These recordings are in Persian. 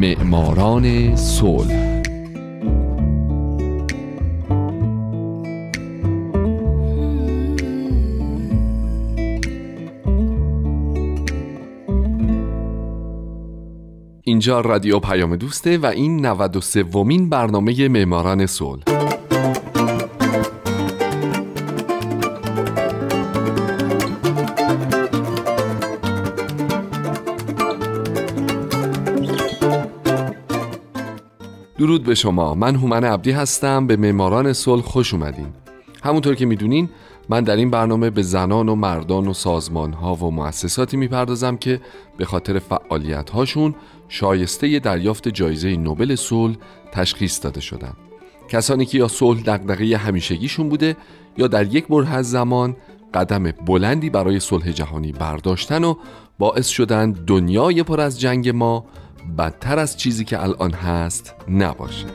معماران صلح. اینجا رادیو پیام دوسته و این 93 ومین برنامه معماران صلح. درود به شما. من هومن عبدی هستم. به معماران صلح خوش اومدین. همونطور که می‌دونین من در این برنامه به زنان و مردان و سازمان ها و مؤسساتی می‌پردازم که به خاطر فعالیت هاشون شایسته دریافت جایزه نوبل صلح تشخیص داده شدن. کسانی که یا صلح دغدغه همیشگیشون بوده یا در یک بره از زمان قدم بلندی برای صلح جهانی برداشتن و باعث شدن دنیای پر از جنگ ما بدتر از چیزی که الان هست نباشه.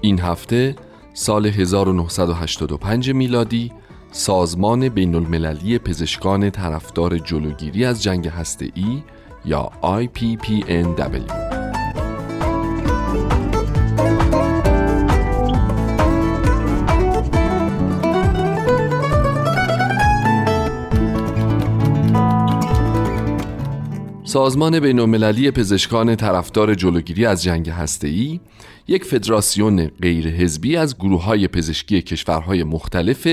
این هفته سال 1985 میلادی سازمان بین المللی پزشکان طرفدار جلوگیری از جنگ ای یا IPPNW سازمان بین المللی پزشکان طرفدار جلوگیری از جنگ هسته‌ای یک فدراسیون غیر حزبی از گروه های پزشکی کشورهای مختلف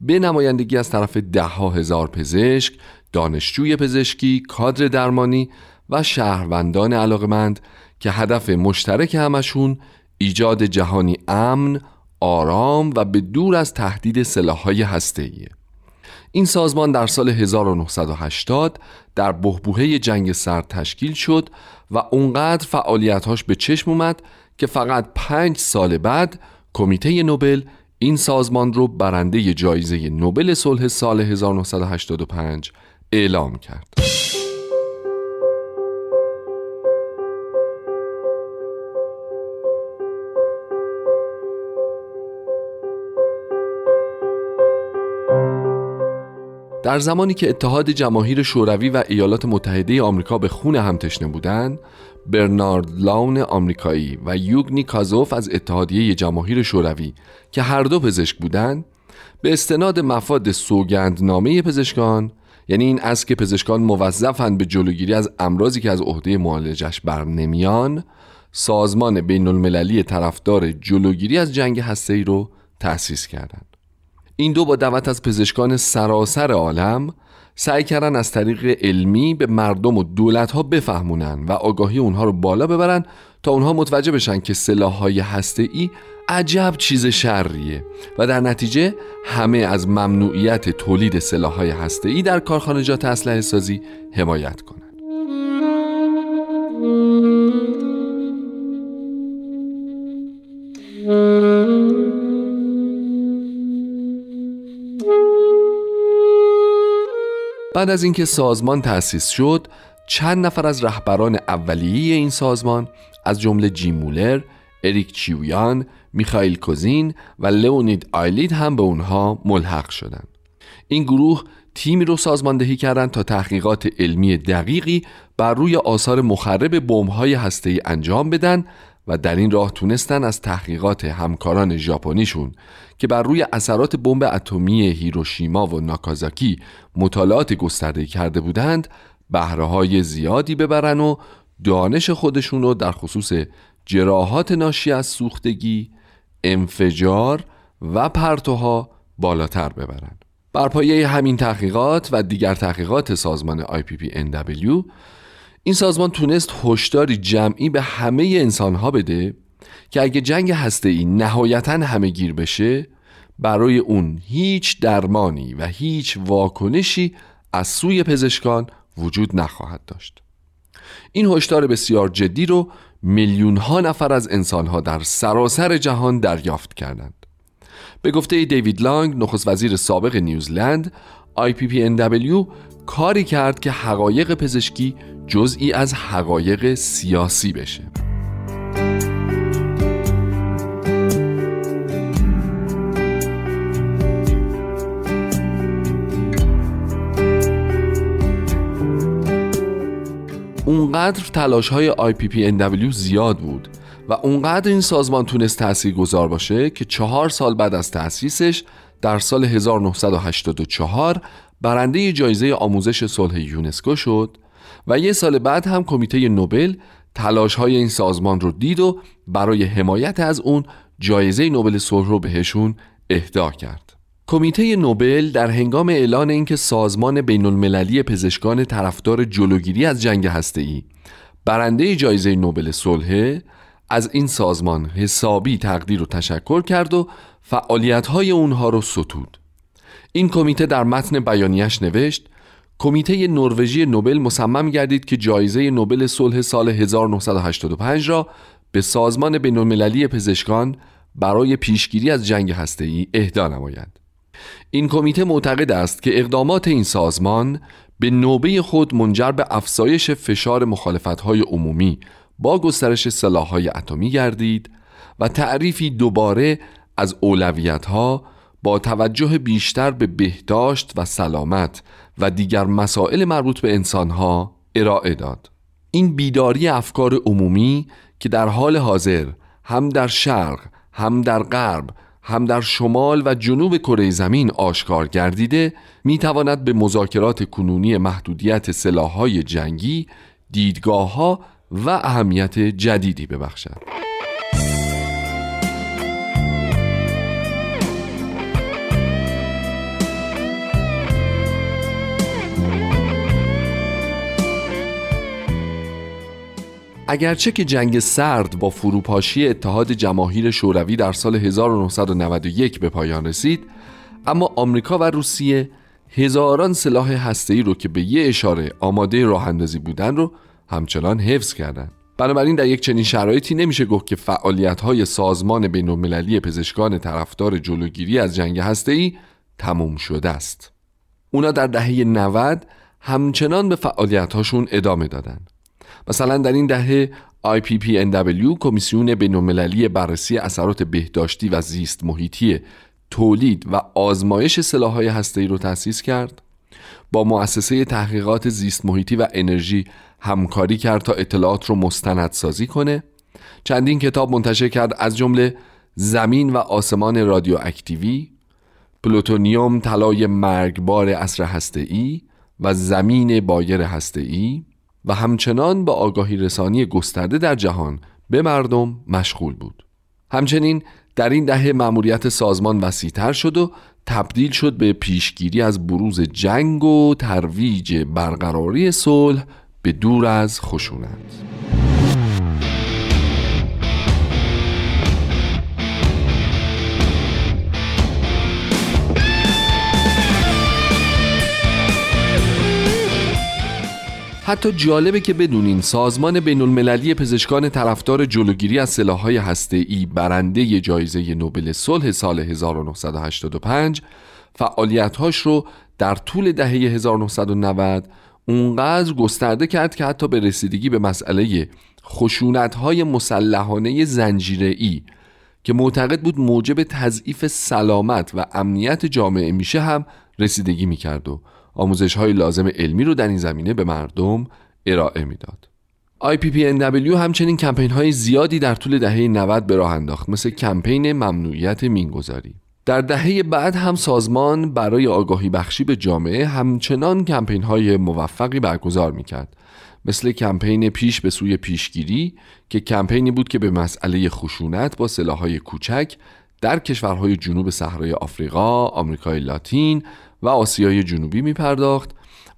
به نمایندگی از طرف ده ها هزار پزشک، دانشجوی پزشکی، کادر درمانی و شهروندان علاقمند که هدف مشترک همشون ایجاد جهانی امن، آرام و به دور از تهدید سلاح‌های هسته‌ایه. این سازمان در سال 1980 در بهبوهه جنگ سرد تشکیل شد و اونقدر فعالیتهاش به چشم اومد که فقط پنج سال بعد کمیته نوبل این سازمان رو برنده جایزه نوبل صلح سال 1985 اعلام کرد. در زمانی که اتحاد جماهیر شوروی و ایالات متحده آمریکا به خون هم تشنه بودند برنارد لاون آمریکایی و یوگنی کازوف از اتحادیه جماهیر شوروی که هر دو پزشک بودند به استناد مفاد سوگندنامه پزشکان یعنی این است که پزشکان موظفند به جلوگیری از امراضی که از عهده معالجش بر نمیان سازمان بین المللی طرفدار جلوگیری از جنگ هسته‌ای رو تأسیس کردند. این دو با دعوت از پزشکان سراسر عالم سعی کردن از طریق علمی به مردم و دولت ها بفهمونن و آگاهی اونها رو بالا ببرن تا اونها متوجه بشن که سلاح های هسته ای عجب چیز شریه و در نتیجه همه از ممنوعیت تولید سلاح های هسته ای در کارخانجات اسلحه سازی حمایت کنن. بعد از اینکه سازمان تأسیس شد چند نفر از رهبران اولیه این سازمان از جمله جیم مولر، اریک چیویان، میخائیل کوزین و لئونید آیلید هم به اونها ملحق شدند. این گروه تیمی رو سازماندهی کردند تا تحقیقات علمی دقیقی بر روی آثار مخرب بمب‌های هسته‌ای انجام بدن و در این راه تونستن از تحقیقات همکاران ژاپنیشون که بر روی اثرات بمب اتمی هیروشیما و ناکازاکی مطالعات گسترده کرده بودند بهره های زیادی ببرن و دانش خودشون رو در خصوص جراحات ناشی از سوختگی، انفجار و پرتوها بالاتر ببرن. بر پایه همین تحقیقات و دیگر تحقیقات سازمان IPPNW این سازمان تونست هشداری جمعی به همه انسانها بده که اگه جنگ هسته ای نهایتا همه گیر بشه برای اون هیچ درمانی و هیچ واکنشی از سوی پزشکان وجود نخواهد داشت. این هشدار بسیار جدی رو میلیون ها نفر از انسان ها در سراسر جهان دریافت کردند. به گفته دیوید لانگ نخست وزیر سابق نیوزلند IPPNW کاری کرد که حقایق پزشکی جزئی از حقایق سیاسی بشه. اونقدر تلاش های IPPNW زیاد بود و اونقدر این سازمان تونست تأثیر گذار باشه که چهار سال بعد از تأسیسش در سال 1984 برنده جایزه آموزش صلح یونسکو شد و یه سال بعد هم کمیته نوبل تلاش های این سازمان رو دید و برای حمایت از اون جایزه نوبل صلح رو بهشون اهدا کرد. کمیته نوبل در هنگام اعلان اینکه سازمان بین المللی پزشکان طرفدار جلوگیری از جنگ هسته‌ای برنده جایزه نوبل صلح از این سازمان حسابی تقدیر و تشکر کرد و فعالیت های اونها رو ستود. این کمیته در متن بیانیش نوشت کمیته نروژی نوبل مصمم گردید که جایزه نوبل صلح سال 1985 را به سازمان بین‌المللی پزشکان برای پیشگیری از جنگ هسته‌ای اهدا نماید. این کمیته معتقد است که اقدامات این سازمان به نوبه خود منجر به افزایش فشار مخالفت‌های عمومی با گسترش سلاح‌های اتمی گردید و تعریفی دوباره از اولویت‌ها با توجه بیشتر به بهداشت و سلامت و دیگر مسائل مربوط به انسانها ارائه داد این بیداری افکار عمومی که در حال حاضر هم در شرق هم در غرب هم در شمال و جنوب کره زمین آشکار گردیده می تواند به مذاکرات کنونی محدودیت سلاحهای جنگی دیدگاه ها و اهمیت جدیدی ببخشد. اگرچه که جنگ سرد با فروپاشی اتحاد جماهیر شوروی در سال 1991 به پایان رسید اما آمریکا و روسیه هزاران سلاح هسته‌ای رو که به یه اشاره آماده راه اندازی بودن رو همچنان حفظ کردند. بنابراین در یک چنین شرایطی نمیشه گفت که فعالیت های سازمان بین المللی پزشکان طرفدار جلوگیری از جنگ هسته‌ای تموم شده است. اونا در دهه 90 همچنان به فعالیت هاشون ادامه دادن. مثلا در این دهه IPPNW کمیسیون بین‌المللی بررسی اثرات بهداشتی و زیست محیطی تولید و آزمایش سلاح‌های هسته‌ای رو تأسیس کرد. با مؤسسه تحقیقات زیست محیطی و انرژی همکاری کرد تا اطلاعات رو مستندسازی کنه. چندین کتاب منتشر کرد از جمله زمین و آسمان رادیواکتیوی پلوتونیوم طلای مرگبار اصر هسته‌ای و زمین بایر هسته‌ای. و همچنان به آگاهی رسانی گسترده در جهان به مردم مشغول بود. همچنین در این دهه مأموریت سازمان وسیعتر شد و تبدیل شد به پیشگیری از بروز جنگ و ترویج برقراری صلح به دور از خشونت. حتی جالبه که بدونین سازمان بین المللی پزشکان طرفدار جلوگیری از سلاحهای هسته‌ای برنده جایزه نوبل صلح سال 1985 فعالیت‌هاش رو در طول دهه 1990 اونقدر گسترده کرد که حتی به رسیدگی به مسئله خشونت‌های مسلحانه زنجیره‌ای که معتقد بود موجب تضعیف سلامت و امنیت جامعه میشه هم رسیدگی می‌کرد و آموزش های لازم علمی رو در این زمینه به مردم ارائه می‌داد. IPPNW همچنین کمپین های زیادی در طول دهه 90 به راه انداخت مثل کمپین ممنوعیت مینگذاری. در دهه بعد هم سازمان برای آگاهی بخشی به جامعه همچنان کمپین های موفقی برگزار می‌کرد مثل کمپین پیش به سوی پیشگیری که کمپینی بود که به مسئله خشونت با سلاحهای کوچک در کشورهای جنوب صحرای آفریقا، آمریکای لاتین و آسیای جنوبی می پرداخت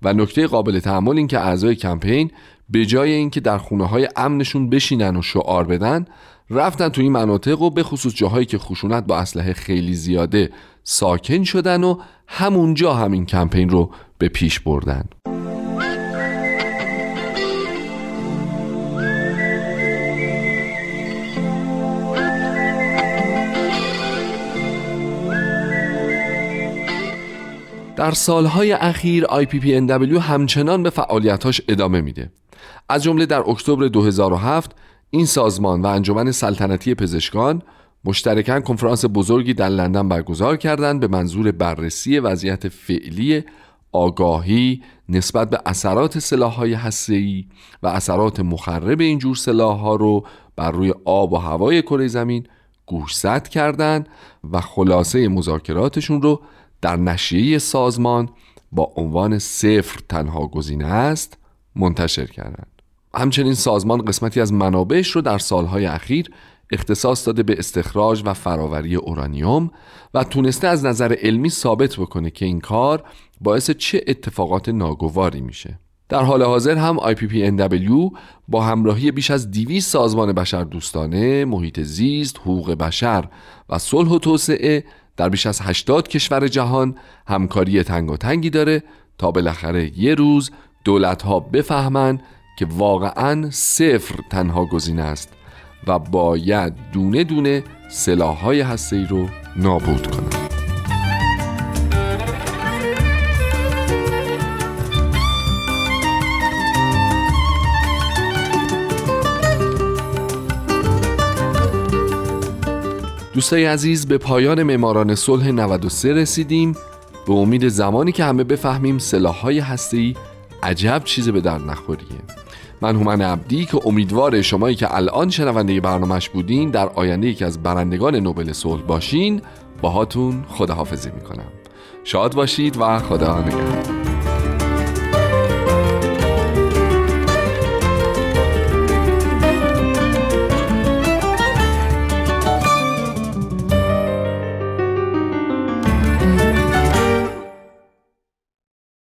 و نکته قابل تحمل این که اعضای کمپین به جای اینکه در خونه های امنشون بشینن و شعار بدن رفتن تو این مناطق و به خصوص جاهایی که خشونت با اسلحه خیلی زیاده ساکن شدن و همونجا همین کمپین رو به پیش بردن. در سالهای اخیر IPPNW همچنان به فعالیتاش ادامه میده. از جمله در اکتبر 2007 این سازمان و انجمن سلطنتی پزشکان مشترکاً کنفرانس بزرگی در لندن برگزار کردند به منظور بررسی وضعیت فعلی آگاهی نسبت به اثرات سلاح‌های هسته‌ای و اثرات مخرب این جور سلاح‌ها رو بر روی آب و هوای کره زمین گوشزد کردند و خلاصه مذاکراتشون رو در نشریه سازمان با عنوان صفر تنها گزینه است منتشر کردند. همچنین سازمان قسمتی از منابعش رو در سالهای اخیر اختصاص داده به استخراج و فراوری اورانیوم و تونسته از نظر علمی ثابت بکنه که این کار باعث چه اتفاقات ناگواری میشه در حال حاضر هم IPPNW با همراهی بیش از 200 سازمان بشر دوستانه، محیط زیست، حقوق بشر و صلح و توسعه در بیش از 80 کشور جهان همکاری تنگ تنگی داره تا بالاخره یه روز دولت ها بفهمن که واقعا صفر تنها گزینه است و باید دونه دونه سلاح های هسته رو نابود کنند. دوستای عزیز به پایان معماران صلح 93 رسیدیم. به امید زمانی که همه بفهمیم های هسته‌ای عجب چیز به در نخوریه. من هومن عبدی که امیدوار شمایی که الان شنونده برنامهش بودین در آینده یکی از برندگان نوبل صلح باشین. باهاتون خداحافظی می‌کنم. شاد باشید و خدا نگهدار.